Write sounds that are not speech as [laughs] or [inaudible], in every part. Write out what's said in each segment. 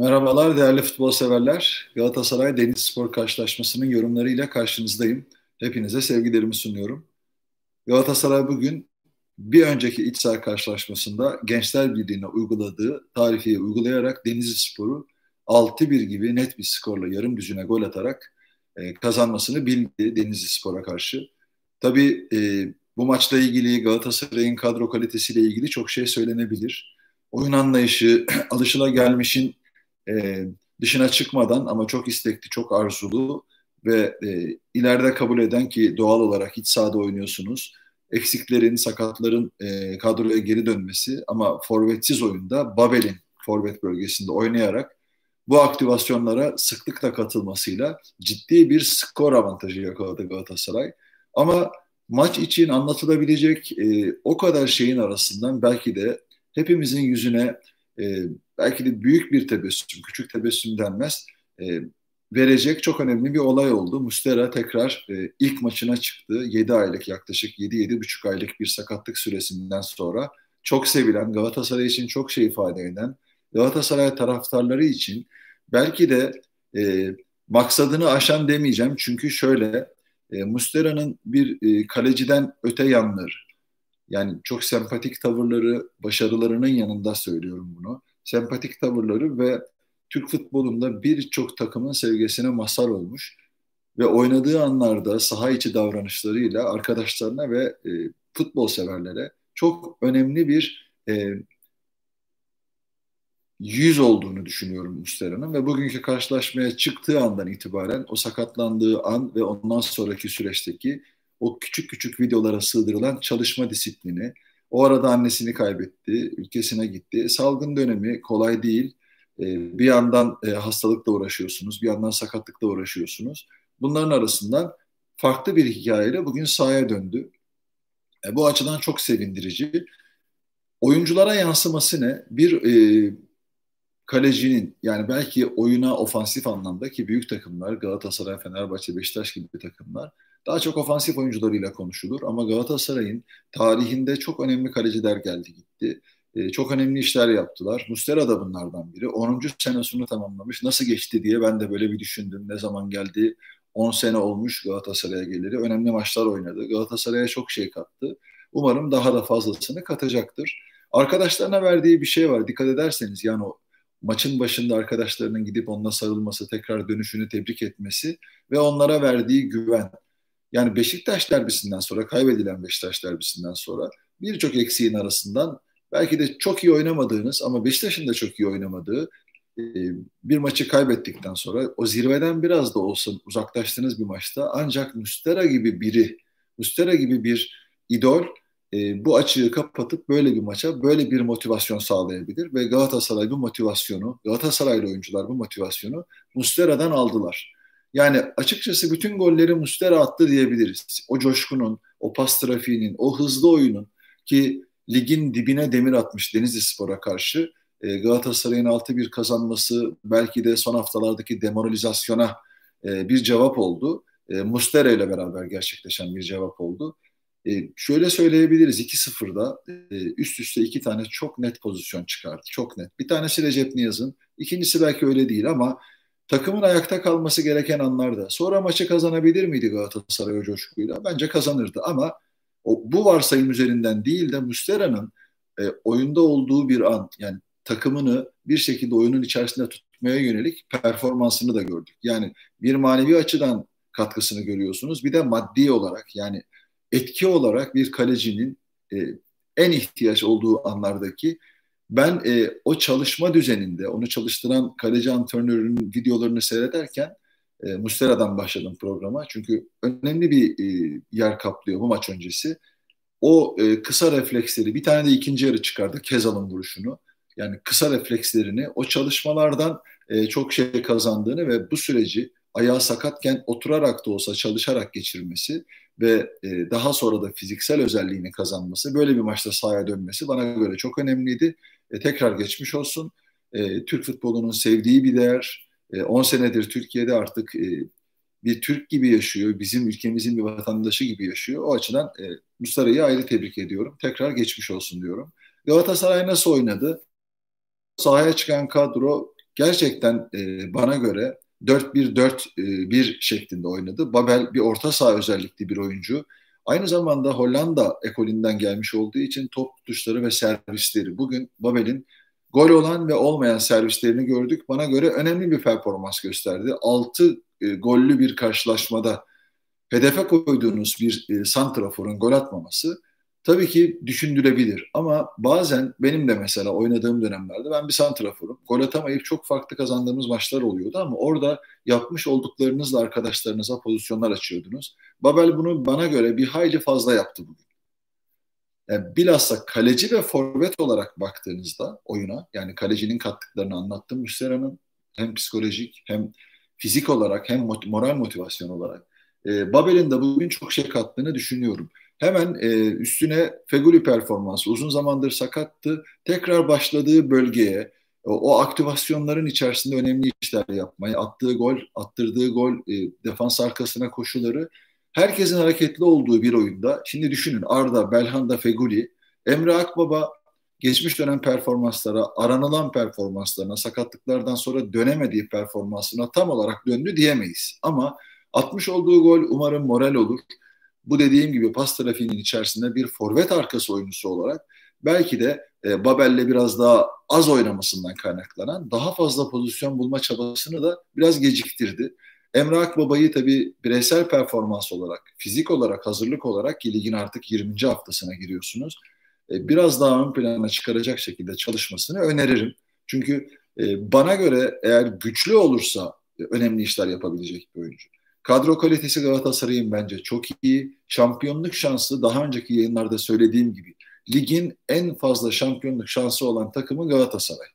Merhabalar değerli futbol severler. Galatasaray Deniz Spor karşılaşmasının yorumlarıyla karşınızdayım. Hepinize sevgilerimi sunuyorum. Galatasaray bugün bir önceki iç saha karşılaşmasında Gençler Birliği'ne uyguladığı tarifiyi uygulayarak Denizli Spor'u 6-1 gibi net bir skorla yarım düzüne gol atarak e, kazanmasını bildi Denizli Spor'a karşı. Tabii e, bu maçla ilgili Galatasaray'ın kadro kalitesiyle ilgili çok şey söylenebilir. Oyun anlayışı, [clears throat] alışılagelmişin e, dışına çıkmadan ama çok istekli, çok arzulu ve e, ileride kabul eden ki doğal olarak hiç sahada oynuyorsunuz. Eksiklerin, sakatların e, kadroya geri dönmesi ama forvetsiz oyunda Babel'in forvet bölgesinde oynayarak bu aktivasyonlara sıklıkla katılmasıyla ciddi bir skor avantajı yakaladı Galatasaray. Ama maç için anlatılabilecek e, o kadar şeyin arasından belki de hepimizin yüzüne e, belki de büyük bir tebessüm, küçük tebessüm denmez, e, verecek çok önemli bir olay oldu. Mustera tekrar e, ilk maçına çıktı. 7 aylık yaklaşık 7-7,5 aylık bir sakatlık süresinden sonra çok sevilen, Galatasaray için çok şey ifade eden, Galatasaray taraftarları için belki de e, maksadını aşan demeyeceğim. Çünkü şöyle, e, Mustera'nın bir e, kaleciden öte yanları, yani çok sempatik tavırları, başarılarının yanında söylüyorum bunu. Sempatik tavırları ve Türk futbolunda birçok takımın sevgisine masal olmuş ve oynadığı anlarda saha içi davranışlarıyla arkadaşlarına ve e, futbol severlere çok önemli bir e, yüz olduğunu düşünüyorum Mustera'nın ve bugünkü karşılaşmaya çıktığı andan itibaren o sakatlandığı an ve ondan sonraki süreçteki o küçük küçük videolara sığdırılan çalışma disiplini, o arada annesini kaybetti, ülkesine gitti. Salgın dönemi kolay değil. Ee, bir yandan e, hastalıkla uğraşıyorsunuz, bir yandan sakatlıkla uğraşıyorsunuz. Bunların arasından farklı bir hikayeyle bugün sahaya döndü. E, bu açıdan çok sevindirici. Oyunculara yansıması ne? Bir e, kalecinin yani belki oyuna ofansif anlamda ki büyük takımlar Galatasaray, Fenerbahçe, Beşiktaş gibi takımlar daha çok ofansif oyuncularıyla konuşulur ama Galatasaray'ın tarihinde çok önemli kaleciler geldi gitti. E, çok önemli işler yaptılar. Mustera da bunlardan biri. 10. senesini tamamlamış. Nasıl geçti diye ben de böyle bir düşündüm. Ne zaman geldi? 10 sene olmuş Galatasaray'a geliri. Önemli maçlar oynadı. Galatasaray'a çok şey kattı. Umarım daha da fazlasını katacaktır. Arkadaşlarına verdiği bir şey var. Dikkat ederseniz yani o maçın başında arkadaşlarının gidip onunla sarılması, tekrar dönüşünü tebrik etmesi ve onlara verdiği güven. Yani Beşiktaş derbisinden sonra, kaybedilen Beşiktaş derbisinden sonra birçok eksiğin arasından belki de çok iyi oynamadığınız ama Beşiktaş'ın da çok iyi oynamadığı e, bir maçı kaybettikten sonra o zirveden biraz da olsa uzaklaştığınız bir maçta ancak Mustera gibi biri, Mustera gibi bir idol e, bu açığı kapatıp böyle bir maça böyle bir motivasyon sağlayabilir ve Galatasaray bu motivasyonu, Galatasaraylı oyuncular bu motivasyonu Mustera'dan aldılar. Yani açıkçası bütün golleri Mustera attı diyebiliriz. O coşkunun, o pas trafiğinin, o hızlı oyunun ki ligin dibine demir atmış Denizli Spor'a karşı e, Galatasaray'ın 6-1 kazanması belki de son haftalardaki demoralizasyona e, bir cevap oldu. E, Mustera ile beraber gerçekleşen bir cevap oldu. Şöyle söyleyebiliriz 2-0'da e, üst üste iki tane çok net pozisyon çıkardı. Çok net. Bir tanesi Recep Niyaz'ın. ikincisi belki öyle değil ama takımın ayakta kalması gereken anlarda. Sonra maçı kazanabilir miydi Galatasaray o coşkuyla? Bence kazanırdı ama o, bu varsayım üzerinden değil de Mustera'nın e, oyunda olduğu bir an yani takımını bir şekilde oyunun içerisinde tutmaya yönelik performansını da gördük. Yani bir manevi açıdan katkısını görüyorsunuz. Bir de maddi olarak yani etki olarak bir kalecinin e, en ihtiyaç olduğu anlardaki ben e, o çalışma düzeninde onu çalıştıran kaleci antrenörünün videolarını seyrederken e, Mustera'dan başladım programa. Çünkü önemli bir e, yer kaplıyor bu maç öncesi. O e, kısa refleksleri bir tane de ikinci yarı çıkardı Kezal'ın vuruşunu. Yani kısa reflekslerini o çalışmalardan e, çok şey kazandığını ve bu süreci ayağı sakatken oturarak da olsa çalışarak geçirmesi ve e, daha sonra da fiziksel özelliğini kazanması, böyle bir maçta sahaya dönmesi bana göre çok önemliydi. E, tekrar geçmiş olsun. E, Türk futbolunun sevdiği bir değer. 10 e, senedir Türkiye'de artık e, bir Türk gibi yaşıyor, bizim ülkemizin bir vatandaşı gibi yaşıyor. O açıdan e, Mustara'yı ayrı tebrik ediyorum. Tekrar geçmiş olsun diyorum. Galatasaray nasıl oynadı? Sahaya çıkan kadro gerçekten e, bana göre 4-1-4-1 şeklinde oynadı. Babel bir orta saha özellikli bir oyuncu. Aynı zamanda Hollanda ekolünden gelmiş olduğu için top tutuşları ve servisleri. Bugün Babel'in gol olan ve olmayan servislerini gördük. Bana göre önemli bir performans gösterdi. 6 e, gollü bir karşılaşmada hedefe koyduğunuz bir e, santraforun gol atmaması tabii ki düşündürebilir. Ama bazen benim de mesela oynadığım dönemlerde ben bir santraforum. Gol atamayıp çok farklı kazandığımız maçlar oluyordu ama orada yapmış olduklarınızla arkadaşlarınıza pozisyonlar açıyordunuz. Babel bunu bana göre bir hayli fazla yaptı bugün. Yani bilhassa kaleci ve forvet olarak baktığınızda oyuna yani kalecinin kattıklarını anlattım Müstera'nın hem psikolojik hem fizik olarak hem moral motivasyon olarak. E, Babel'in de bugün çok şey kattığını düşünüyorum. Hemen e, üstüne Feguli performansı uzun zamandır sakattı. Tekrar başladığı bölgeye o, o aktivasyonların içerisinde önemli işler yapmayı, attığı gol, attırdığı gol, e, defans arkasına koşuları herkesin hareketli olduğu bir oyunda. Şimdi düşünün Arda, Belhanda, Feguli, Emre Akbaba geçmiş dönem performanslara, aranılan performanslarına, sakatlıklardan sonra dönemediği performansına tam olarak döndü diyemeyiz. Ama atmış olduğu gol umarım moral olur bu dediğim gibi pas trafiğinin içerisinde bir forvet arkası oyuncusu olarak belki de e, Babel'le biraz daha az oynamasından kaynaklanan daha fazla pozisyon bulma çabasını da biraz geciktirdi. Emre Akbaba'yı tabii bireysel performans olarak, fizik olarak, hazırlık olarak ki ligin artık 20. haftasına giriyorsunuz. E, biraz daha ön plana çıkaracak şekilde çalışmasını öneririm. Çünkü e, bana göre eğer güçlü olursa e, önemli işler yapabilecek bir oyuncu. Kadro kalitesi Galatasaray'ın bence çok iyi. Şampiyonluk şansı daha önceki yayınlarda söylediğim gibi ligin en fazla şampiyonluk şansı olan takımı Galatasaray.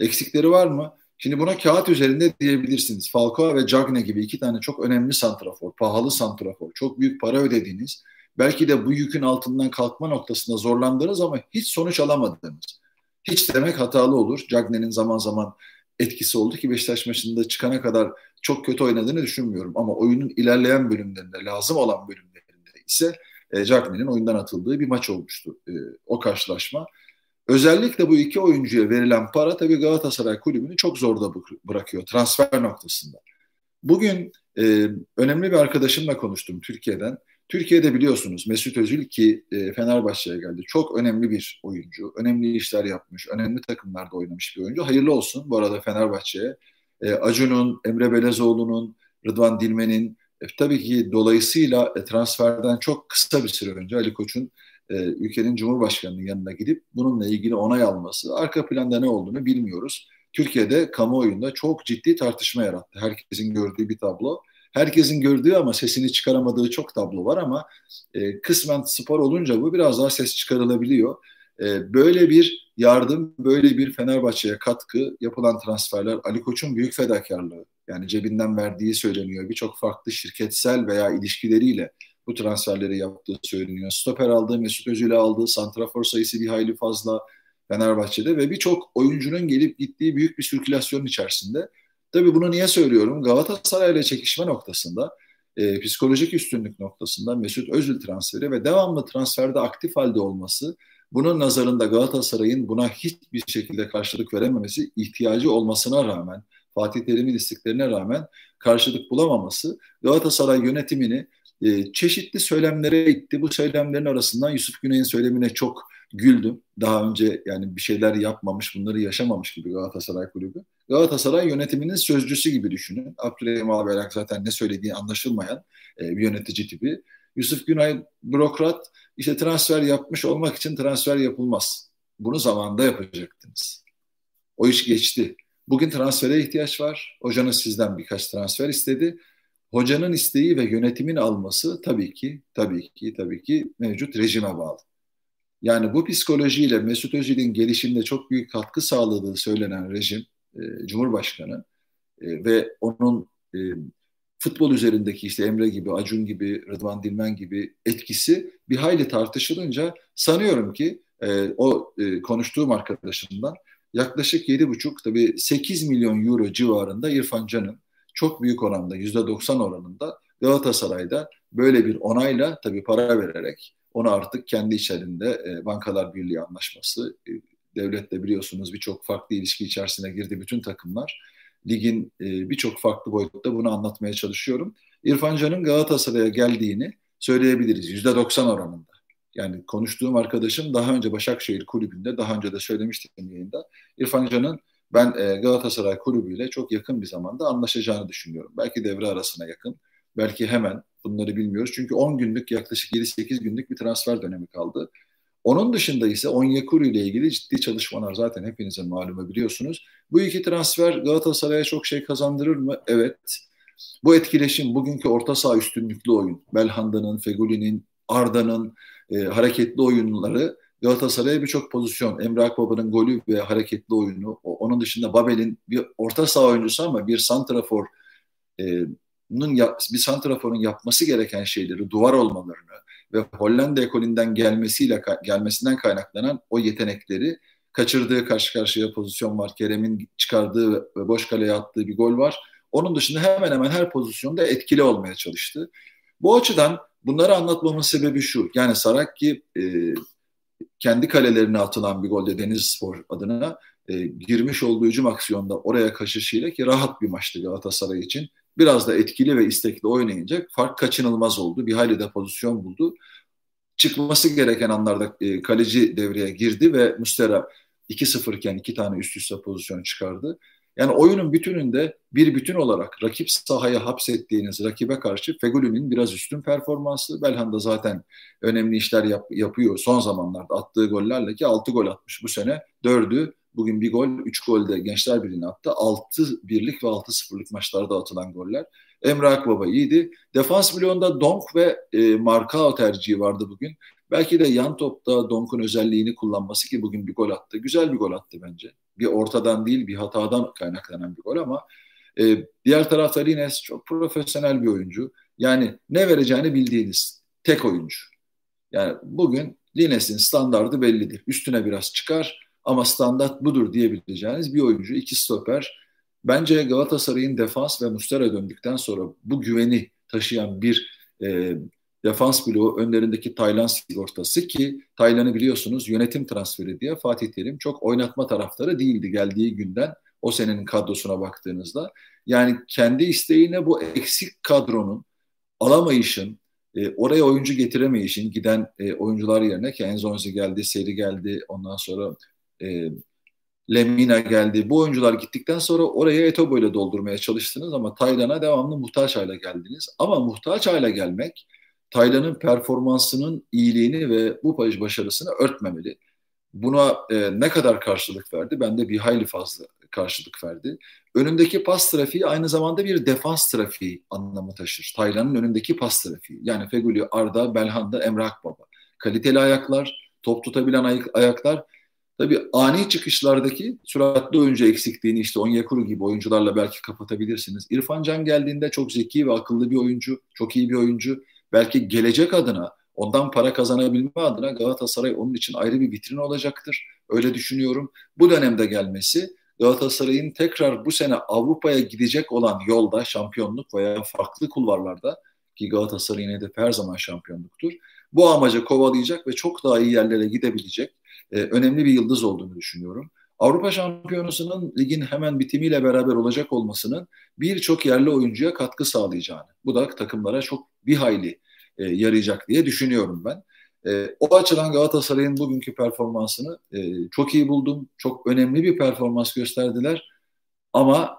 Eksikleri var mı? Şimdi buna kağıt üzerinde diyebilirsiniz. Falcao ve Cagne gibi iki tane çok önemli santrafor, pahalı santrafor, çok büyük para ödediğiniz, belki de bu yükün altından kalkma noktasında zorlandığınız ama hiç sonuç alamadığınız. Hiç demek hatalı olur. Cagne'nin zaman zaman etkisi oldu ki Beşiktaş maçında çıkana kadar çok kötü oynadığını düşünmüyorum. Ama oyunun ilerleyen bölümlerinde, lazım olan bölümlerinde ise e, Cagney'in oyundan atıldığı bir maç olmuştu e, o karşılaşma. Özellikle bu iki oyuncuya verilen para tabii Galatasaray kulübünü çok zorda bırakıyor transfer noktasında. Bugün e, önemli bir arkadaşımla konuştum Türkiye'den. Türkiye'de biliyorsunuz Mesut Özil ki e, Fenerbahçe'ye geldi. Çok önemli bir oyuncu. Önemli işler yapmış. Önemli takımlarda oynamış bir oyuncu. Hayırlı olsun bu arada Fenerbahçe'ye. E, Acun'un, Emre Belezoğlu'nun, Rıdvan Dilmen'in e, tabii ki dolayısıyla e, transferden çok kısa bir süre önce Ali Koç'un e, ülkenin Cumhurbaşkanı'nın yanına gidip bununla ilgili onay alması. Arka planda ne olduğunu bilmiyoruz. Türkiye'de kamuoyunda çok ciddi tartışma yarattı. Herkesin gördüğü bir tablo herkesin gördüğü ama sesini çıkaramadığı çok tablo var ama e, kısmen spor olunca bu biraz daha ses çıkarılabiliyor. E, böyle bir yardım, böyle bir Fenerbahçe'ye katkı, yapılan transferler, Ali Koç'un büyük fedakarlığı, yani cebinden verdiği söyleniyor. Birçok farklı şirketsel veya ilişkileriyle bu transferleri yaptığı söyleniyor. Stoper aldığı, Mesut Özil'e aldığı, santrafor sayısı bir hayli fazla Fenerbahçe'de ve birçok oyuncunun gelip gittiği büyük bir sirkülasyon içerisinde Tabii bunu niye söylüyorum? Galatasaray ile çekişme noktasında, e, psikolojik üstünlük noktasında Mesut Özil transferi ve devamlı transferde aktif halde olması, bunun nazarında Galatasaray'ın buna hiçbir şekilde karşılık verememesi, ihtiyacı olmasına rağmen, Fatih Terim'in isteklerine rağmen karşılık bulamaması Galatasaray yönetimini e, çeşitli söylemlere itti. Bu söylemlerin arasından Yusuf Güney'in söylemine çok güldüm. Daha önce yani bir şeyler yapmamış, bunları yaşamamış gibi Galatasaray kulübü. Galatasaray yönetiminin sözcüsü gibi düşünün. Abdülhamim Albayrak zaten ne söylediği anlaşılmayan e, bir yönetici tipi. Yusuf Günay bürokrat işte transfer yapmış olmak için transfer yapılmaz. Bunu zamanında yapacaktınız. O iş geçti. Bugün transfere ihtiyaç var. Hocanız sizden birkaç transfer istedi. Hocanın isteği ve yönetimin alması tabii ki, tabii ki, tabii ki mevcut rejime bağlı. Yani bu psikolojiyle Mesut Özil'in gelişimde çok büyük katkı sağladığı söylenen rejim, e, Cumhurbaşkanı e, ve onun e, futbol üzerindeki işte Emre gibi, Acun gibi, Rıdvan Dilmen gibi etkisi bir hayli tartışılınca sanıyorum ki e, o e, konuştuğum arkadaşımdan yaklaşık 7,5 tabii 8 milyon euro civarında İrfan Can'ın çok büyük oranda %90 oranında Galatasaray'da böyle bir onayla tabii para vererek onu artık kendi içerisinde e, Bankalar Birliği anlaşması, e, Devlet de biliyorsunuz birçok farklı ilişki içerisine girdi bütün takımlar. Ligin e, birçok farklı boyutta bunu anlatmaya çalışıyorum. İrfan Can'ın Galatasaray'a geldiğini söyleyebiliriz %90 oranında. Yani konuştuğum arkadaşım daha önce Başakşehir kulübünde, daha önce de söylemiştim yayında. İrfan Can'ın ben e, Galatasaray kulübüyle çok yakın bir zamanda anlaşacağını düşünüyorum. Belki devre arasına yakın, belki hemen bunları bilmiyoruz. Çünkü 10 günlük yaklaşık 7-8 günlük bir transfer dönemi kaldı. Onun dışında ise Onyekuru ile ilgili ciddi çalışmalar zaten hepinizin malumu biliyorsunuz. Bu iki transfer Galatasaray'a çok şey kazandırır mı? Evet. Bu etkileşim, bugünkü orta saha üstünlüklü oyun, Belhanda'nın, Feguli'nin, Arda'nın e, hareketli oyunları Galatasaray'a birçok pozisyon, Emre Akbaba'nın golü ve hareketli oyunu, onun dışında Babel'in bir orta saha oyuncusu ama bir santrafor e, bir santraforun yapması gereken şeyleri, duvar olmalarını ve Hollanda ekolünden gelmesiyle gelmesinden kaynaklanan o yetenekleri kaçırdığı karşı karşıya pozisyon var. Kerem'in çıkardığı ve boş kaleye attığı bir gol var. Onun dışında hemen hemen her pozisyonda etkili olmaya çalıştı. Bu açıdan bunları anlatmamın sebebi şu. Yani Sarakki e, kendi kalelerine atılan bir golde Denizspor adına e, girmiş olduğu hücum aksiyonda oraya kaçışıyla ki rahat bir maçtı Galatasaray için. Biraz da etkili ve istekli oynayınca fark kaçınılmaz oldu. Bir hayli de pozisyon buldu. Çıkması gereken anlarda e, kaleci devreye girdi ve Mustera 2-0 iken iki tane üst üste pozisyon çıkardı. Yani oyunun bütününde bir bütün olarak rakip sahaya hapsettiğiniz rakibe karşı Fegüli'nin biraz üstün performansı. Belhanda zaten önemli işler yap, yapıyor son zamanlarda attığı gollerle ki 6 gol atmış bu sene. 4'ü bugün bir gol, 3 gol de Gençler Birliği'ne attı. 6 birlik ve 6 sıfırlık maçlarda atılan goller. Emre Akbaba iyiydi. Defans bloğunda Donk ve e, Markao tercihi vardı bugün. Belki de yan topta Donk'un özelliğini kullanması ki bugün bir gol attı. Güzel bir gol attı bence. Bir ortadan değil bir hatadan kaynaklanan bir gol ama e, diğer tarafta Lines çok profesyonel bir oyuncu. Yani ne vereceğini bildiğiniz tek oyuncu. Yani bugün Lines'in standardı bellidir. Üstüne biraz çıkar ama standart budur diyebileceğiniz bir oyuncu. iki stoper. Bence Galatasaray'ın defans ve Mustera döndükten sonra bu güveni taşıyan bir e, defans bloğu önlerindeki Taylan sigortası ki Taylan'ı biliyorsunuz yönetim transferi diye Fatih Terim çok oynatma taraftarı değildi geldiği günden o senenin kadrosuna baktığınızda. Yani kendi isteğine bu eksik kadronun alamayışın, e, oraya oyuncu getiremeyişin giden e, oyuncular yerine ki Enzonzi geldi, Seri geldi, ondan sonra e, Lemina geldi. Bu oyuncular gittikten sonra oraya Etobo ile doldurmaya çalıştınız ama Taylan'a devamlı muhtaç hale geldiniz. Ama muhtaç hale gelmek Taylan'ın performansının iyiliğini ve bu başarısını örtmemeli. Buna e, ne kadar karşılık verdi? Bende bir hayli fazla karşılık verdi. Önündeki pas trafiği aynı zamanda bir defans trafiği anlamı taşır. Taylan'ın önündeki pas trafiği. Yani Feguli, Arda, Belhanda, Emre Akbaba. Kaliteli ayaklar, top tutabilen ay- ayaklar. Tabii ani çıkışlardaki süratli oyuncu eksikliğini işte Onyekuru gibi oyuncularla belki kapatabilirsiniz. İrfan Can geldiğinde çok zeki ve akıllı bir oyuncu, çok iyi bir oyuncu belki gelecek adına ondan para kazanabilme adına Galatasaray onun için ayrı bir vitrin olacaktır. Öyle düşünüyorum. Bu dönemde gelmesi Galatasaray'ın tekrar bu sene Avrupa'ya gidecek olan yolda şampiyonluk veya farklı kulvarlarda ki Galatasaray'ın hedefi her zaman şampiyonluktur. Bu amaca kovalayacak ve çok daha iyi yerlere gidebilecek e, önemli bir yıldız olduğunu düşünüyorum. Avrupa Şampiyonası'nın ligin hemen bitimiyle beraber olacak olmasının birçok yerli oyuncuya katkı sağlayacağını, bu da takımlara çok bir hayli e, yarayacak diye düşünüyorum ben. E, o açıdan Galatasaray'ın bugünkü performansını e, çok iyi buldum. Çok önemli bir performans gösterdiler. Ama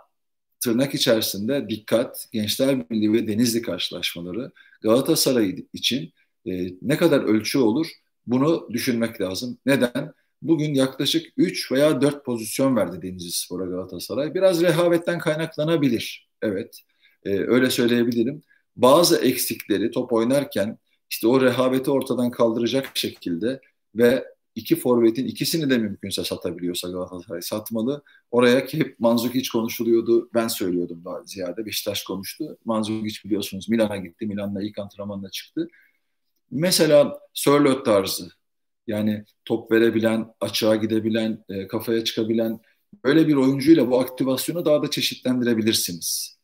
tırnak içerisinde dikkat, Gençler Birliği ve Denizli karşılaşmaları Galatasaray için e, ne kadar ölçü olur bunu düşünmek lazım. Neden? Bugün yaklaşık 3 veya 4 pozisyon verdi Denizli Spor'a Galatasaray. Biraz rehavetten kaynaklanabilir. Evet, e, öyle söyleyebilirim bazı eksikleri top oynarken işte o rehaveti ortadan kaldıracak şekilde ve iki forvetin ikisini de mümkünse satabiliyorsa Galatasaray satmalı. Oraya ki hep Manzukic konuşuluyordu. Ben söylüyordum daha ziyade. Beşiktaş konuştu. Manzukic biliyorsunuz Milan'a gitti. Milan'la ilk antrenmanla çıktı. Mesela Sörlot tarzı yani top verebilen, açığa gidebilen, e, kafaya çıkabilen böyle bir oyuncuyla bu aktivasyonu daha da çeşitlendirebilirsiniz.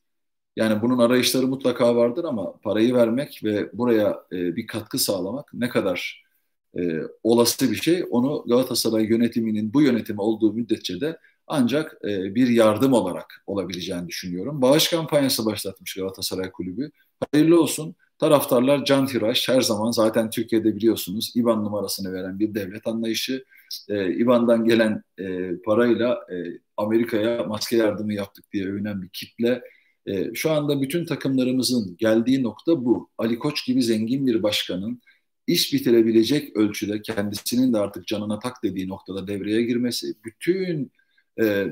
Yani bunun arayışları mutlaka vardır ama parayı vermek ve buraya e, bir katkı sağlamak ne kadar e, olası bir şey. Onu Galatasaray yönetiminin bu yönetimi olduğu müddetçe de ancak e, bir yardım olarak olabileceğini düşünüyorum. Bağış kampanyası başlatmış Galatasaray Kulübü. Hayırlı olsun. Taraftarlar can tiraj her zaman zaten Türkiye'de biliyorsunuz İBAN numarasını veren bir devlet anlayışı. E, İBAN'dan gelen e, parayla e, Amerika'ya maske yardımı yaptık diye övünen bir kitle. E, şu anda bütün takımlarımızın geldiği nokta bu. Ali Koç gibi zengin bir başkanın iş bitirebilecek ölçüde kendisinin de artık canına tak dediği noktada devreye girmesi, bütün e,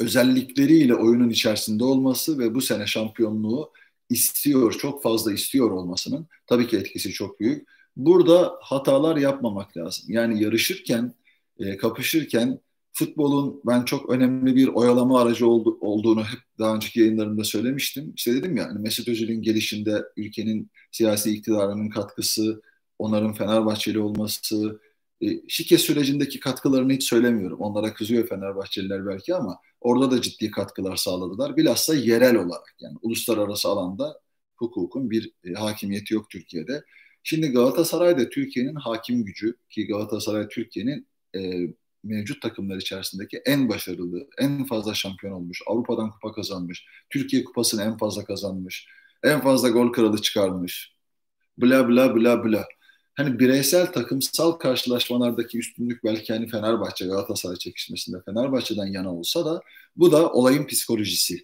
özellikleriyle oyunun içerisinde olması ve bu sene şampiyonluğu istiyor, çok fazla istiyor olmasının tabii ki etkisi çok büyük. Burada hatalar yapmamak lazım. Yani yarışırken, e, kapışırken futbolun ben çok önemli bir oyalama aracı oldu, olduğunu hep daha önceki yayınlarımda söylemiştim. İşte dedim ya hani Mesut Özil'in gelişinde ülkenin siyasi iktidarının katkısı, onların Fenerbahçeli olması, şike sürecindeki katkılarını hiç söylemiyorum. Onlara kızıyor Fenerbahçeliler belki ama orada da ciddi katkılar sağladılar. Bilhassa yerel olarak yani uluslararası alanda hukukun bir e, hakimiyeti yok Türkiye'de. Şimdi Galatasaray da Türkiye'nin hakim gücü ki Galatasaray Türkiye'nin e, mevcut takımlar içerisindeki en başarılı, en fazla şampiyon olmuş, Avrupa'dan kupa kazanmış, Türkiye kupasını en fazla kazanmış, en fazla gol kralı çıkarmış. Bla bla bla bla. Hani bireysel takımsal karşılaşmalardaki üstünlük belki hani Fenerbahçe Galatasaray çekişmesinde Fenerbahçe'den yana olsa da bu da olayın psikolojisi.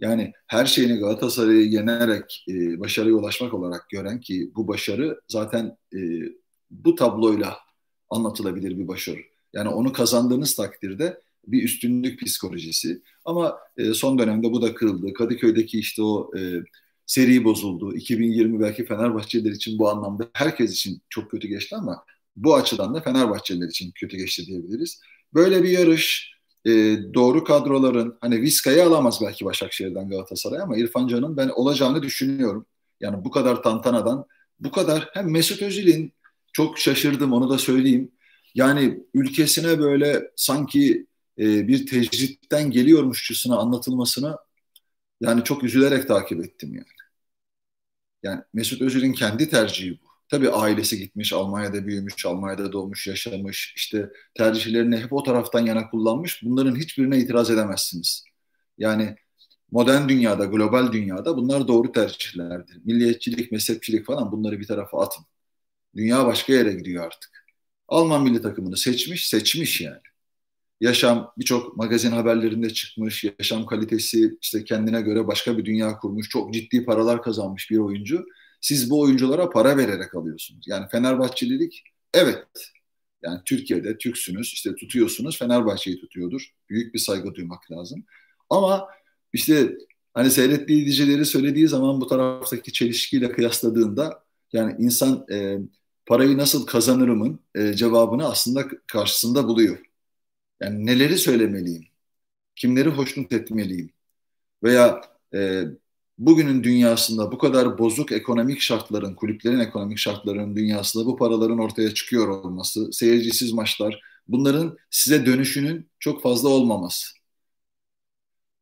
Yani her şeyini Galatasaray'ı yenerek e, başarıya ulaşmak olarak gören ki bu başarı zaten e, bu tabloyla anlatılabilir bir başarı. Yani onu kazandığınız takdirde bir üstünlük psikolojisi. Ama e, son dönemde bu da kırıldı. Kadıköy'deki işte o e, seri bozuldu. 2020 belki Fenerbahçeliler için bu anlamda herkes için çok kötü geçti ama bu açıdan da Fenerbahçeliler için kötü geçti diyebiliriz. Böyle bir yarış e, doğru kadroların hani Vizca'yı alamaz belki Başakşehir'den Galatasaray ama İrfan Can'ın ben olacağını düşünüyorum. Yani bu kadar tantanadan bu kadar hem Mesut Özil'in çok şaşırdım onu da söyleyeyim. Yani ülkesine böyle sanki e, bir tecritten geliyormuşçusuna anlatılmasına yani çok üzülerek takip ettim yani. Yani Mesut Özil'in kendi tercihi bu. Tabii ailesi gitmiş, Almanya'da büyümüş, Almanya'da doğmuş, yaşamış. İşte tercihlerini hep o taraftan yana kullanmış. Bunların hiçbirine itiraz edemezsiniz. Yani modern dünyada, global dünyada bunlar doğru tercihlerdir. Milliyetçilik, mezhepçilik falan bunları bir tarafa atın. Dünya başka yere gidiyor artık. Alman milli takımını seçmiş, seçmiş yani. Yaşam birçok magazin haberlerinde çıkmış, yaşam kalitesi işte kendine göre başka bir dünya kurmuş, çok ciddi paralar kazanmış bir oyuncu. Siz bu oyunculara para vererek alıyorsunuz. Yani Fenerbahçelilik evet. Yani Türkiye'de Türksünüz, işte tutuyorsunuz, Fenerbahçe'yi tutuyordur. Büyük bir saygı duymak lazım. Ama işte hani seyrettiği söylediği zaman bu taraftaki çelişkiyle kıyasladığında yani insan e, parayı nasıl kazanırımın e, cevabını aslında karşısında buluyor. Yani neleri söylemeliyim? Kimleri hoşnut etmeliyim? Veya e, bugünün dünyasında bu kadar bozuk ekonomik şartların, kulüplerin ekonomik şartlarının dünyasında bu paraların ortaya çıkıyor olması, seyircisiz maçlar, bunların size dönüşünün çok fazla olmaması.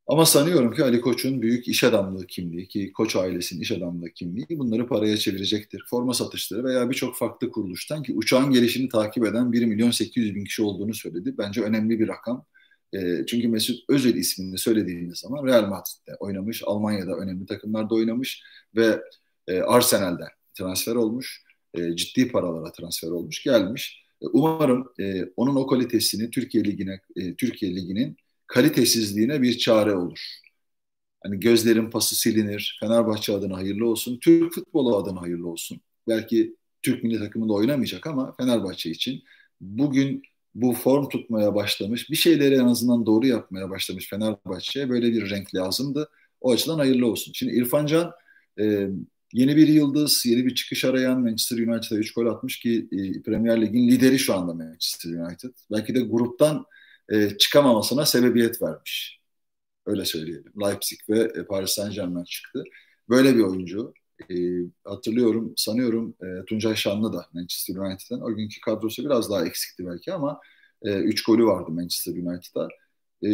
Ama sanıyorum ki Ali Koç'un büyük iş adamlığı kimliği ki Koç ailesinin iş adamlığı kimliği bunları paraya çevirecektir. Forma satışları veya birçok farklı kuruluştan ki uçağın gelişini takip eden 1 milyon 800 bin kişi olduğunu söyledi. Bence önemli bir rakam. E, çünkü Mesut Özil ismini söylediğiniz zaman Real Madrid'de oynamış, Almanya'da önemli takımlarda oynamış ve e, Arsenal'den transfer olmuş. E, ciddi paralara transfer olmuş, gelmiş. E, umarım e, onun o kalitesini Türkiye Ligi'ne, e, Türkiye Ligi'nin kalitesizliğine bir çare olur. Hani gözlerin pası silinir. Fenerbahçe adına hayırlı olsun. Türk futbolu adına hayırlı olsun. Belki Türk milli takımında oynamayacak ama Fenerbahçe için bugün bu form tutmaya başlamış, bir şeyleri en azından doğru yapmaya başlamış Fenerbahçe'ye böyle bir renk lazımdı. O açıdan hayırlı olsun. Şimdi İrfan Can e, yeni bir yıldız, yeni bir çıkış arayan Manchester United'a 3 gol atmış ki e, Premier Lig'in lideri şu anda Manchester United. Belki de gruptan e, çıkamamasına sebebiyet vermiş. Öyle söyleyelim. Leipzig ve e, Paris Saint Germain çıktı. Böyle bir oyuncu. E, hatırlıyorum, sanıyorum e, Tuncay Şanlı da Manchester United'dan. O günkü kadrosu biraz daha eksikti belki ama 3 e, golü vardı Manchester United'da. E,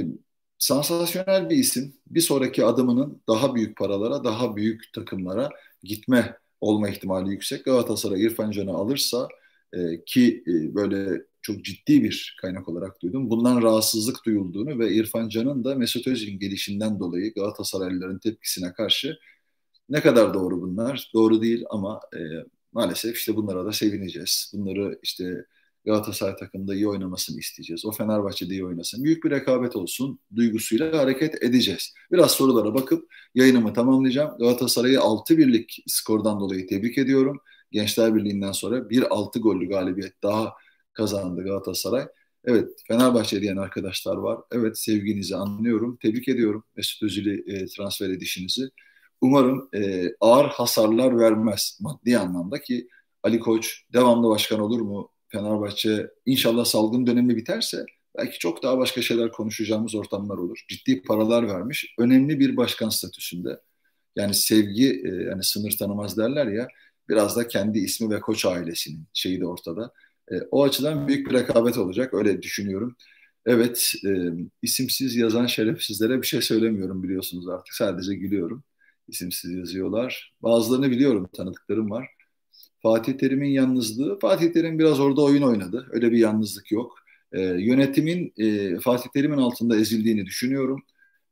sansasyonel bir isim. Bir sonraki adımının daha büyük paralara, daha büyük takımlara gitme olma ihtimali yüksek. Galatasaray İrfan Can'ı alırsa e, ki e, böyle çok ciddi bir kaynak olarak duydum. Bundan rahatsızlık duyulduğunu ve İrfan Can'ın da Mesut Özil'in gelişinden dolayı Galatasaraylıların tepkisine karşı ne kadar doğru bunlar? Doğru değil ama e, maalesef işte bunlara da sevineceğiz. Bunları işte Galatasaray takımında iyi oynamasını isteyeceğiz. O Fenerbahçe'de iyi oynasın. Büyük bir rekabet olsun duygusuyla hareket edeceğiz. Biraz sorulara bakıp yayınımı tamamlayacağım. Galatasaray'ı 6 birlik skordan dolayı tebrik ediyorum. Gençler Birliği'nden sonra bir 6 gollü galibiyet daha kazandı Galatasaray. Evet Fenerbahçe diyen arkadaşlar var. Evet sevginizi anlıyorum. Tebrik ediyorum Mesut Özil'i e, transfer edişinizi. Umarım e, ağır hasarlar vermez maddi anlamda ki Ali Koç devamlı başkan olur mu? Fenerbahçe inşallah salgın dönemi biterse belki çok daha başka şeyler konuşacağımız ortamlar olur. Ciddi paralar vermiş. Önemli bir başkan statüsünde. Yani sevgi e, yani sınır tanımaz derler ya. Biraz da kendi ismi ve koç ailesinin şeyi de ortada. E, o açıdan büyük bir rekabet olacak. Öyle düşünüyorum. Evet, e, isimsiz yazan şerefsizlere bir şey söylemiyorum biliyorsunuz artık. Sadece gülüyorum. İsimsiz yazıyorlar. Bazılarını biliyorum, tanıdıklarım var. Fatih Terim'in yalnızlığı, Fatih Terim biraz orada oyun oynadı. Öyle bir yalnızlık yok. E, yönetimin e, Fatih Terim'in altında ezildiğini düşünüyorum.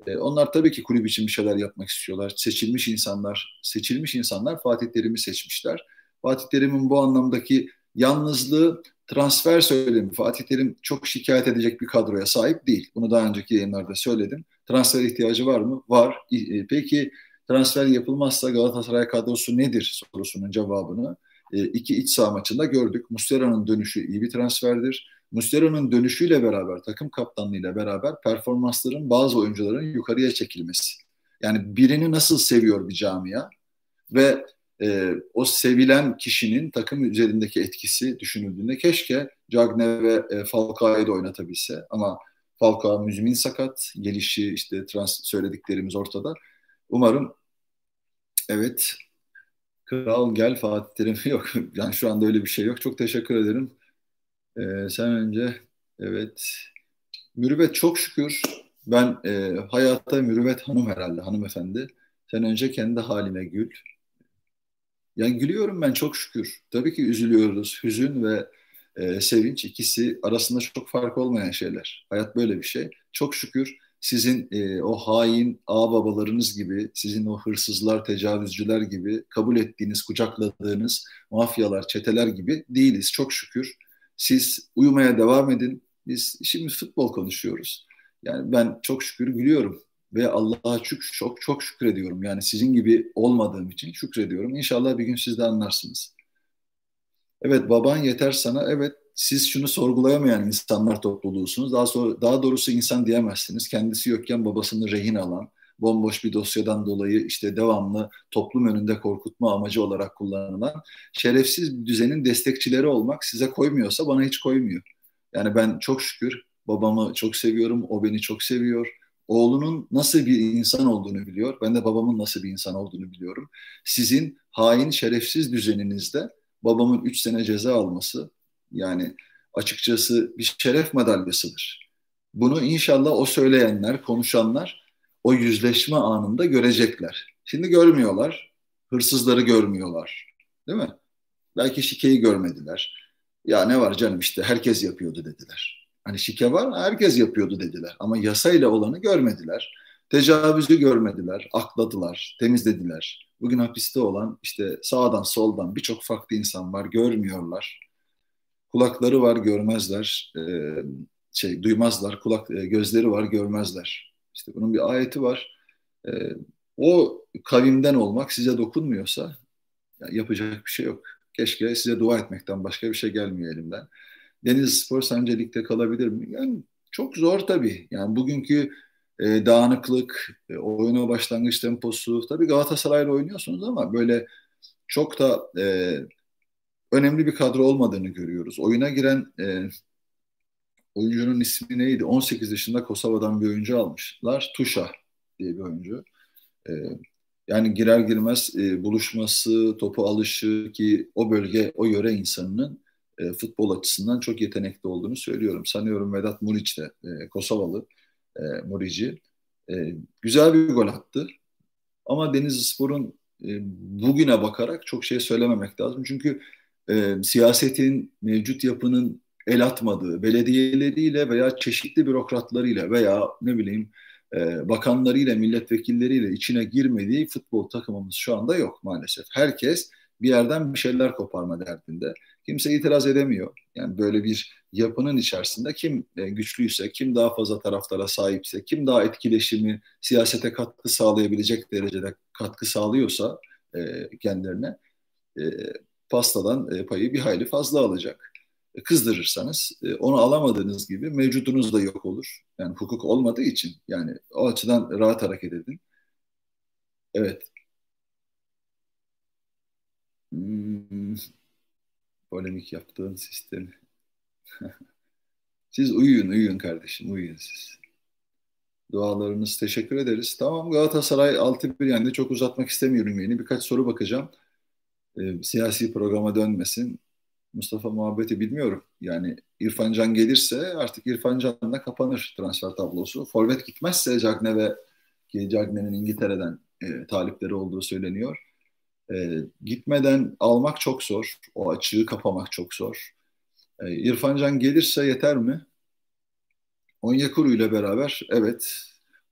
E, onlar tabii ki kulüp için bir şeyler yapmak istiyorlar. Seçilmiş insanlar, seçilmiş insanlar Fatih Terim'i seçmişler. Fatih Terim'in bu anlamdaki yalnızlığı transfer söylemi. Fatih Terim çok şikayet edecek bir kadroya sahip değil. Bunu daha önceki yayınlarda söyledim. Transfer ihtiyacı var mı? Var. E, peki transfer yapılmazsa Galatasaray kadrosu nedir sorusunun cevabını e, iki iç saha maçında gördük. Muslera'nın dönüşü iyi bir transferdir. Muslera'nın dönüşüyle beraber, takım kaptanlığıyla beraber performansların bazı oyuncuların yukarıya çekilmesi. Yani birini nasıl seviyor bir camia ve e, o sevilen kişinin takım üzerindeki etkisi düşünüldüğünde keşke Cagne ve e, Falcao'yu da oynatabilse ama Falcao müzmin sakat, gelişi işte trans söylediklerimiz ortada. Umarım evet Kral gel Fatih Terim [laughs] yok. Yani şu anda öyle bir şey yok. Çok teşekkür ederim. Ee, sen önce evet. Mürüvvet çok şükür ben e, hayatta Mürüvvet hanım herhalde hanımefendi. Sen önce kendi haline gül. Yani gülüyorum ben çok şükür. Tabii ki üzülüyoruz. Hüzün ve e, sevinç ikisi arasında çok fark olmayan şeyler. Hayat böyle bir şey. Çok şükür sizin e, o hain ağababalarınız gibi, sizin o hırsızlar, tecavüzcüler gibi kabul ettiğiniz, kucakladığınız mafyalar, çeteler gibi değiliz çok şükür. Siz uyumaya devam edin. Biz şimdi futbol konuşuyoruz. Yani ben çok şükür gülüyorum ve Allah'a çok çok çok şükür. Yani sizin gibi olmadığım için şükrediyorum. İnşallah bir gün siz de anlarsınız. Evet baban yeter sana. Evet siz şunu sorgulayamayan insanlar topluluğusunuz. Daha sonra daha doğrusu insan diyemezsiniz. Kendisi yokken babasını rehin alan, bomboş bir dosyadan dolayı işte devamlı toplum önünde korkutma amacı olarak kullanılan şerefsiz bir düzenin destekçileri olmak size koymuyorsa bana hiç koymuyor. Yani ben çok şükür babamı çok seviyorum, o beni çok seviyor. Oğlunun nasıl bir insan olduğunu biliyor. Ben de babamın nasıl bir insan olduğunu biliyorum. Sizin hain, şerefsiz düzeninizde babamın 3 sene ceza alması yani açıkçası bir şeref madalyasıdır. Bunu inşallah o söyleyenler, konuşanlar o yüzleşme anında görecekler. Şimdi görmüyorlar. Hırsızları görmüyorlar. Değil mi? Belki şikeyi görmediler. Ya ne var canım işte herkes yapıyordu dediler. Hani şike var herkes yapıyordu dediler. Ama yasayla olanı görmediler. Tecavüzü görmediler, akladılar, temizlediler. Bugün hapiste olan işte sağdan soldan birçok farklı insan var, görmüyorlar. Kulakları var görmezler, e, şey duymazlar. Kulak e, gözleri var görmezler. İşte bunun bir ayeti var. E, o kavimden olmak size dokunmuyorsa yapacak bir şey yok. Keşke size dua etmekten başka bir şey gelmiyor elimden. Deniz Spor sence ligde kalabilir mi? Yani çok zor tabii. Yani bugünkü e, dağınıklık, e, oyuna başlangıç temposu. Tabii Galatasaray'la oynuyorsunuz ama böyle çok da e, önemli bir kadro olmadığını görüyoruz. Oyuna giren e, oyuncunun ismi neydi? 18 yaşında Kosova'dan bir oyuncu almışlar. Tuşa diye bir oyuncu. E, yani girer girmez e, buluşması, topu alışı ki o bölge, o yöre insanının e, futbol açısından çok yetenekli olduğunu söylüyorum. Sanıyorum Vedat Muriç de e, Kosovalı e, Murici. E, güzel bir gol attı. Ama Denizli Spor'un e, bugüne bakarak çok şey söylememek lazım. Çünkü e, siyasetin, mevcut yapının el atmadığı, belediyeleriyle veya çeşitli bürokratlarıyla veya ne bileyim e, bakanlarıyla, milletvekilleriyle içine girmediği futbol takımımız şu anda yok maalesef. Herkes bir yerden bir şeyler koparma derdinde. Kimse itiraz edemiyor. Yani böyle bir yapının içerisinde kim e, güçlüyse, kim daha fazla taraftara sahipse, kim daha etkileşimi siyasete katkı sağlayabilecek derecede katkı sağlıyorsa e, kendilerine e, pastadan payı bir hayli fazla alacak. Kızdırırsanız onu alamadığınız gibi mevcudunuz da yok olur. Yani hukuk olmadığı için yani o açıdan rahat hareket edin. Evet. Hmm, polemik yaptığın sistemi. [laughs] siz uyuyun, uyuyun kardeşim, uyuyun siz. Dualarınız teşekkür ederiz. Tamam Galatasaray 6-1 yendi. Çok uzatmak istemiyorum yeni. Birkaç soru bakacağım. E, siyasi programa dönmesin. Mustafa muhabbeti bilmiyorum. Yani İrfan Can gelirse artık İrfan Can'la kapanır transfer tablosu. Forvet gitmezse Cagne ve Cagne'nin İngiltere'den e, talipleri olduğu söyleniyor. E, gitmeden almak çok zor. O açığı kapamak çok zor. E, İrfan Can gelirse yeter mi? Onyekuru ile beraber evet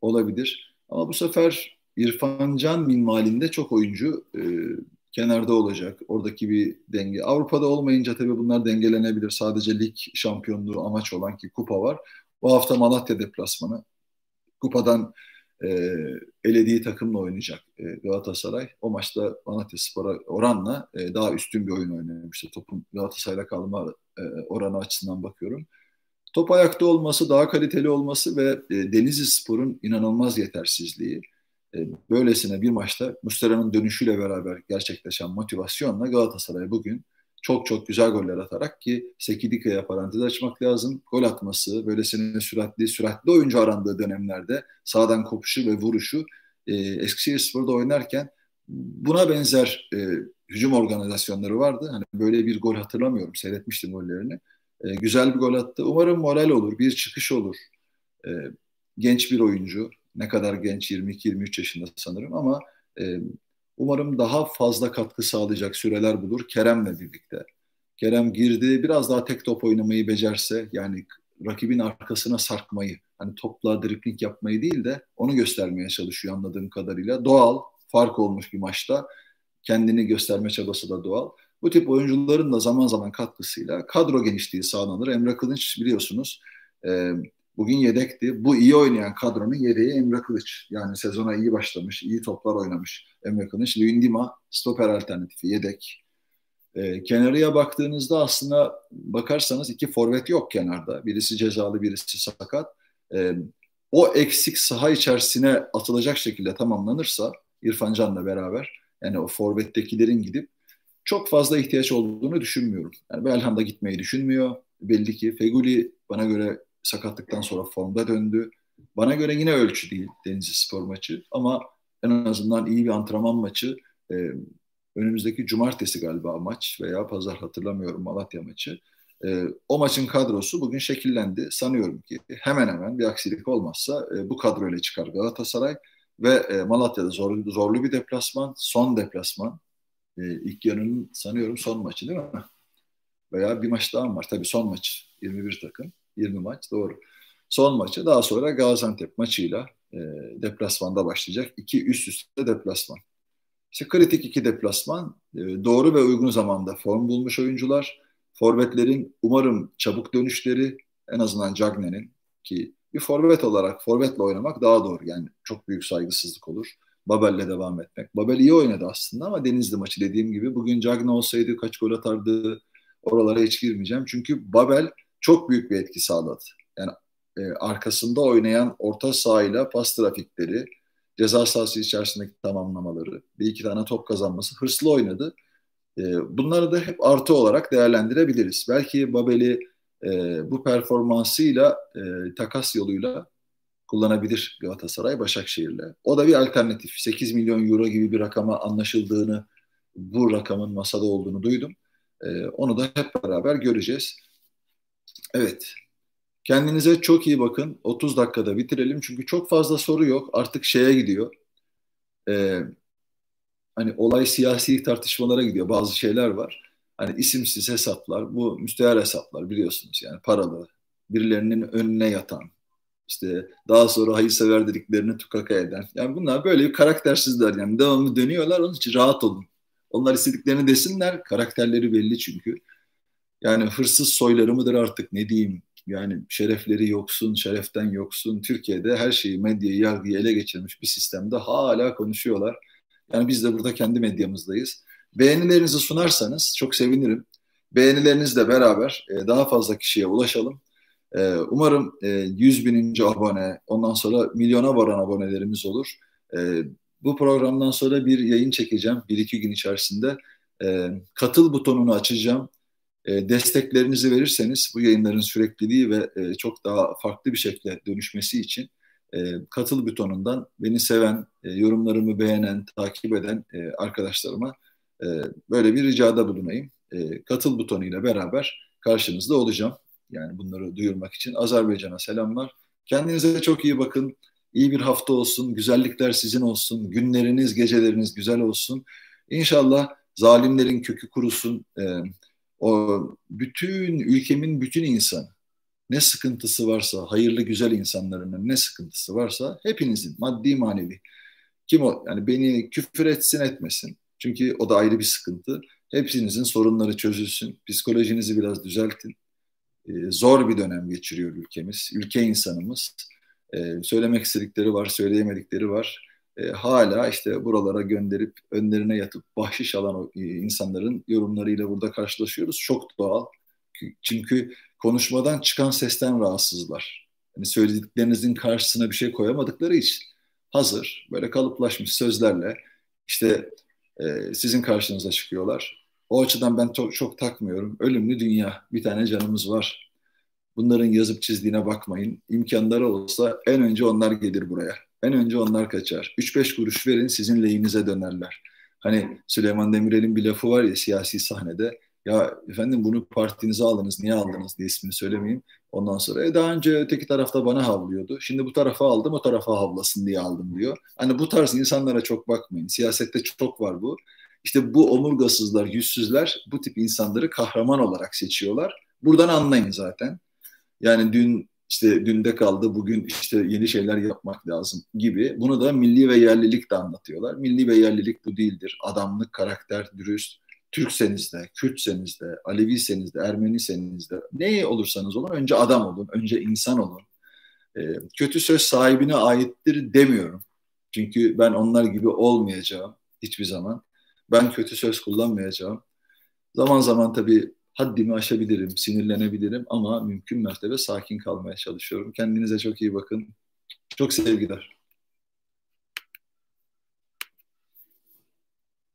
olabilir. Ama bu sefer İrfan Can minvalinde çok oyuncu e, kenarda olacak. Oradaki bir denge. Avrupa'da olmayınca tabii bunlar dengelenebilir. Sadece lig şampiyonluğu amaç olan ki kupa var. Bu hafta Malatya deplasmanı. Kupadan e, elediği takımla oynayacak e, Galatasaray. O maçta Malatya Spor'a oranla e, daha üstün bir oyun oynamıştı. Topun Galatasaray'la kalma e, oranı açısından bakıyorum. Top ayakta olması, daha kaliteli olması ve e, Denizli Spor'un inanılmaz yetersizliği e, böylesine bir maçta Muslera'nın dönüşüyle beraber gerçekleşen motivasyonla Galatasaray bugün çok çok güzel goller atarak ki Sekidika'ya parantez açmak lazım. Gol atması, böylesine süratli, süratli oyuncu arandığı dönemlerde sağdan kopuşu ve vuruşu e, Eskişehir Spor'da oynarken buna benzer e, hücum organizasyonları vardı. Hani böyle bir gol hatırlamıyorum. Seyretmiştim gollerini. E, güzel bir gol attı. Umarım moral olur, bir çıkış olur. E, genç bir oyuncu. Ne kadar genç 22-23 yaşında sanırım ama e, umarım daha fazla katkı sağlayacak süreler bulur Kerem'le birlikte. Kerem girdi biraz daha tek top oynamayı becerse yani rakibin arkasına sarkmayı hani topla dripling yapmayı değil de onu göstermeye çalışıyor anladığım kadarıyla. Doğal fark olmuş bir maçta kendini gösterme çabası da doğal. Bu tip oyuncuların da zaman zaman katkısıyla kadro genişliği sağlanır. Emre Kılınç biliyorsunuz Bugün yedekti. Bu iyi oynayan kadronun yedeği Emre Kılıç. Yani sezona iyi başlamış, iyi toplar oynamış Emre Kılıç. Lündima stoper alternatifi, yedek. E, kenarıya baktığınızda aslında bakarsanız iki forvet yok kenarda. Birisi cezalı, birisi sakat. E, o eksik saha içerisine atılacak şekilde tamamlanırsa İrfan Can'la beraber yani o forvettekilerin gidip çok fazla ihtiyaç olduğunu düşünmüyorum. Yani Belhanda gitmeyi düşünmüyor. Belli ki Feguli bana göre sakatlıktan sonra formda döndü. Bana göre yine ölçü değil Denizli Spor maçı ama en azından iyi bir antrenman maçı. E, önümüzdeki cumartesi galiba maç veya pazar hatırlamıyorum Malatya maçı. E, o maçın kadrosu bugün şekillendi. Sanıyorum ki hemen hemen bir aksilik olmazsa e, bu kadroyla çıkar Galatasaray ve e, Malatya'da zorlu, zorlu bir deplasman, son deplasman. E, ilk yarının sanıyorum son maçı değil mi? Veya bir maç daha var. Tabii son maç 21 takım. 20 maç doğru. Son maçı daha sonra Gaziantep maçıyla e, deplasmanda başlayacak. İki üst üste deplasman. İşte kritik iki deplasman. E, doğru ve uygun zamanda form bulmuş oyuncular. Forvetlerin umarım çabuk dönüşleri en azından Cagne'nin ki bir forvet olarak forvetle oynamak daha doğru. Yani çok büyük saygısızlık olur. Babel'le devam etmek. Babel iyi oynadı aslında ama Denizli maçı dediğim gibi bugün Cagne olsaydı kaç gol atardı oralara hiç girmeyeceğim. Çünkü Babel çok büyük bir etki sağladı. Yani e, arkasında oynayan orta sahayla pas trafikleri, ceza sahası içerisindeki tamamlamaları, bir iki tane top kazanması hırslı oynadı. E, bunları da hep artı olarak değerlendirebiliriz. Belki Babel'i e, bu performansıyla e, takas yoluyla kullanabilir Galatasaray Başakşehir'le. O da bir alternatif. 8 milyon euro gibi bir rakama anlaşıldığını, bu rakamın masada olduğunu duydum. E, onu da hep beraber göreceğiz. Evet. Kendinize çok iyi bakın. 30 dakikada bitirelim. Çünkü çok fazla soru yok. Artık şeye gidiyor. Ee, hani olay siyasi tartışmalara gidiyor. Bazı şeyler var. Hani isimsiz hesaplar, bu müstehar hesaplar biliyorsunuz yani paralı, birilerinin önüne yatan, işte daha sonra hayırsever dediklerini tukaka eden. Yani bunlar böyle bir karaktersizler yani devamlı dönüyorlar onun için rahat olun. Onlar istediklerini desinler, karakterleri belli çünkü. Yani hırsız soyları mıdır artık ne diyeyim, yani şerefleri yoksun, şereften yoksun. Türkiye'de her şeyi, medyayı, yargıyı ele geçirmiş bir sistemde hala konuşuyorlar. Yani biz de burada kendi medyamızdayız. Beğenilerinizi sunarsanız çok sevinirim. Beğenilerinizle beraber e, daha fazla kişiye ulaşalım. E, umarım e, 100 bininci abone, ondan sonra milyona varan abonelerimiz olur. E, bu programdan sonra bir yayın çekeceğim bir iki gün içerisinde. E, katıl butonunu açacağım. E, desteklerinizi verirseniz bu yayınların sürekliliği ve e, çok daha farklı bir şekilde dönüşmesi için e, katıl butonundan beni seven, e, yorumlarımı beğenen, takip eden arkadaşlarıma böyle bir ricada bulunayım. E, katıl butonuyla beraber karşınızda olacağım. Yani bunları duyurmak için Azerbaycan'a selamlar. Kendinize çok iyi bakın. İyi bir hafta olsun. Güzellikler sizin olsun. Günleriniz, geceleriniz güzel olsun. İnşallah zalimlerin kökü kurusun. E, o bütün ülkemin bütün insanı ne sıkıntısı varsa, hayırlı güzel insanların ne sıkıntısı varsa hepinizin maddi manevi kim o yani beni küfür etsin etmesin. Çünkü o da ayrı bir sıkıntı. Hepsinizin sorunları çözülsün. Psikolojinizi biraz düzeltin. Ee, zor bir dönem geçiriyor ülkemiz. Ülke insanımız. Ee, söylemek istedikleri var, söyleyemedikleri var e, hala işte buralara gönderip önlerine yatıp bahşiş alan e, insanların yorumlarıyla burada karşılaşıyoruz. Çok doğal. Çünkü konuşmadan çıkan sesten rahatsızlar. Yani söylediklerinizin karşısına bir şey koyamadıkları için hazır böyle kalıplaşmış sözlerle işte e, sizin karşınıza çıkıyorlar. O açıdan ben çok, çok takmıyorum. Ölümlü dünya. Bir tane canımız var. Bunların yazıp çizdiğine bakmayın. İmkanları olsa en önce onlar gelir buraya. En önce onlar kaçar. 3-5 kuruş verin sizin lehinize dönerler. Hani Süleyman Demirel'in bir lafı var ya siyasi sahnede. Ya efendim bunu partinize aldınız, niye aldınız diye ismini söylemeyeyim. Ondan sonra e daha önce öteki tarafta bana havlıyordu. Şimdi bu tarafa aldım, o tarafa havlasın diye aldım diyor. Hani bu tarz insanlara çok bakmayın. Siyasette çok var bu. İşte bu omurgasızlar, yüzsüzler bu tip insanları kahraman olarak seçiyorlar. Buradan anlayın zaten. Yani dün işte dünde kaldı, bugün işte yeni şeyler yapmak lazım gibi. Bunu da milli ve yerlilik de anlatıyorlar. Milli ve yerlilik bu değildir. Adamlık, karakter, dürüst. Türkseniz de, Kürtseniz de, Aleviseniz de, Ermeniseniz de, ne olursanız olun önce adam olun, önce insan olun. E, kötü söz sahibine aittir demiyorum. Çünkü ben onlar gibi olmayacağım hiçbir zaman. Ben kötü söz kullanmayacağım. Zaman zaman tabii haddimi aşabilirim, sinirlenebilirim ama mümkün mertebe sakin kalmaya çalışıyorum. Kendinize çok iyi bakın. Çok sevgiler.